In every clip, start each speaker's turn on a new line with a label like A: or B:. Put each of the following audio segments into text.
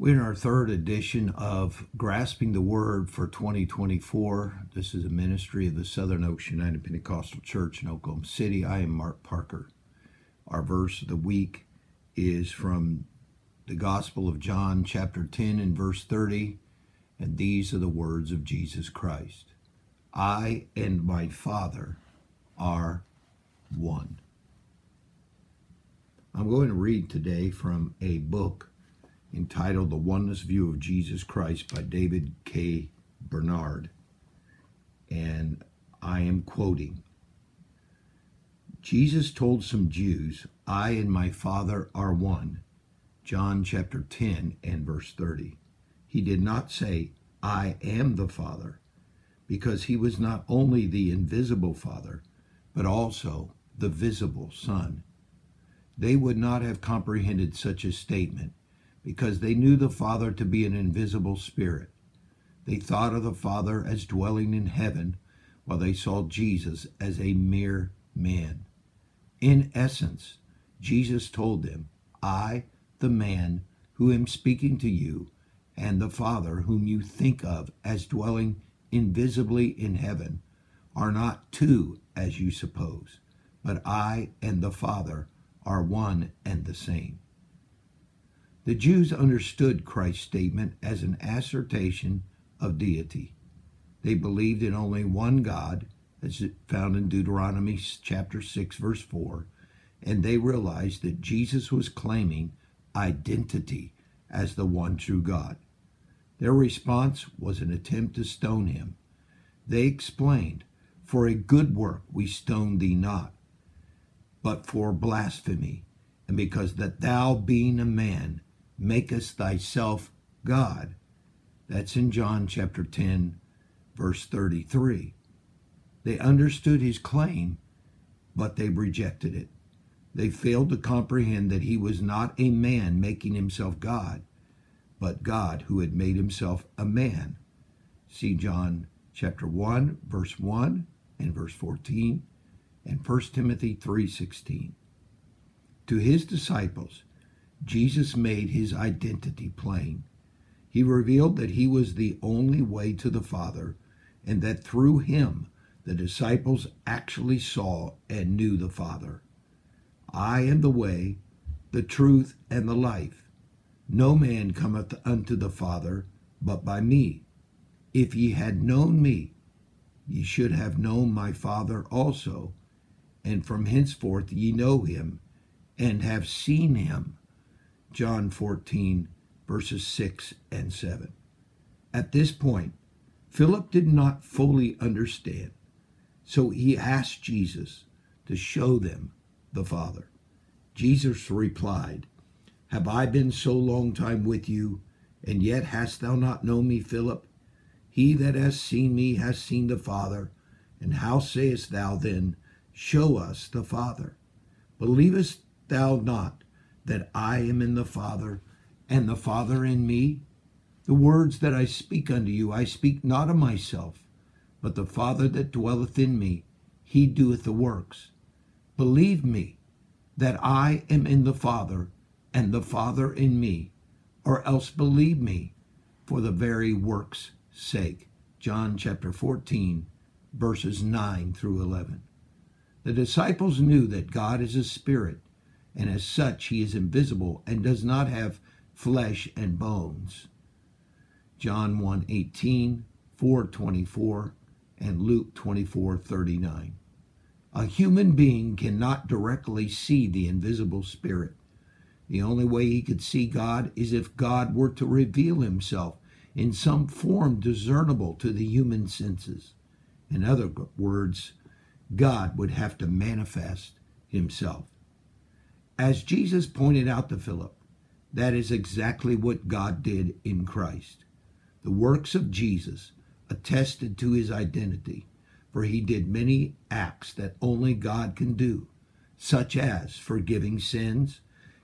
A: We're in our third edition of Grasping the Word for 2024. This is a ministry of the Southern Oaks United Pentecostal Church in Oklahoma City. I am Mark Parker. Our verse of the week is from the Gospel of John, chapter 10, and verse 30. And these are the words of Jesus Christ I and my Father are one. I'm going to read today from a book entitled The Oneness View of Jesus Christ by David K. Bernard. And I am quoting Jesus told some Jews, I and my Father are one. John chapter 10 and verse 30. He did not say, I am the Father, because he was not only the invisible Father, but also the visible Son. They would not have comprehended such a statement because they knew the Father to be an invisible spirit. They thought of the Father as dwelling in heaven, while they saw Jesus as a mere man. In essence, Jesus told them, I, the man who am speaking to you, and the Father whom you think of as dwelling invisibly in heaven, are not two as you suppose, but I and the Father are one and the same. The Jews understood Christ's statement as an assertion of deity. They believed in only one God, as found in Deuteronomy chapter 6 verse 4, and they realized that Jesus was claiming identity as the one true God. Their response was an attempt to stone him. They explained, For a good work we stone thee not, but for blasphemy, and because that thou, being a man, makest thyself God. That's in John chapter 10, verse 33. They understood his claim, but they rejected it. They failed to comprehend that he was not a man making himself God, but God who had made himself a man. See John chapter 1, verse 1 and verse 14, and 1 Timothy 3:16. To his disciples, Jesus made his identity plain. He revealed that he was the only way to the Father, and that through him the disciples actually saw and knew the Father. I am the way, the truth, and the life. No man cometh unto the Father but by me. If ye had known me, ye should have known my Father also, and from henceforth ye know him, and have seen him. John 14, verses 6 and 7. At this point, Philip did not fully understand, so he asked Jesus to show them the Father. Jesus replied, Have I been so long time with you, and yet hast thou not known me, Philip? He that has seen me has seen the Father. And how sayest thou then, Show us the Father? Believest thou not that I am in the Father, and the Father in me? The words that I speak unto you, I speak not of myself, but the Father that dwelleth in me, he doeth the works. Believe me that I am in the Father, and the Father in me, or else believe me for the very works' sake. John chapter 14, verses 9 through 11. The disciples knew that God is a spirit and as such he is invisible and does not have flesh and bones. John 1 18, 4 24, and Luke 24 39. A human being cannot directly see the invisible spirit. The only way he could see God is if God were to reveal himself in some form discernible to the human senses. In other words, God would have to manifest himself. As Jesus pointed out to Philip, that is exactly what God did in Christ. The works of Jesus attested to his identity, for he did many acts that only God can do, such as forgiving sins,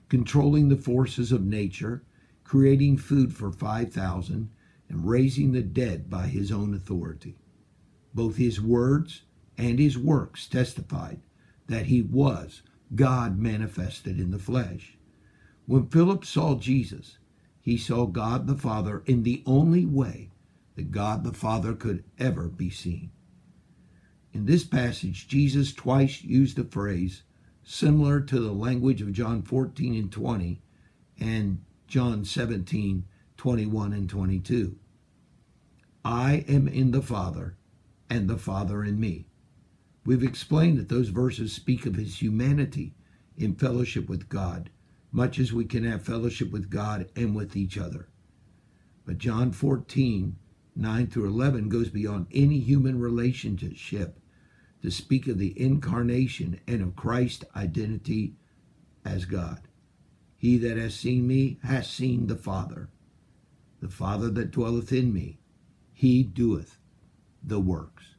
A: controlling the forces of nature, creating food for 5,000, and raising the dead by his own authority. Both his words and his works testified that he was God manifested in the flesh. When Philip saw Jesus, he saw God the Father in the only way that God the Father could ever be seen. In this passage, Jesus twice used a phrase similar to the language of John 14 and 20 and John 17, 21 and 22. I am in the Father, and the Father in me. We've explained that those verses speak of his humanity in fellowship with God, much as we can have fellowship with God and with each other. But John 14, 9 through 11 goes beyond any human relationship to speak of the incarnation and of Christ's identity as God. He that has seen me has seen the Father. The Father that dwelleth in me, he doeth the works.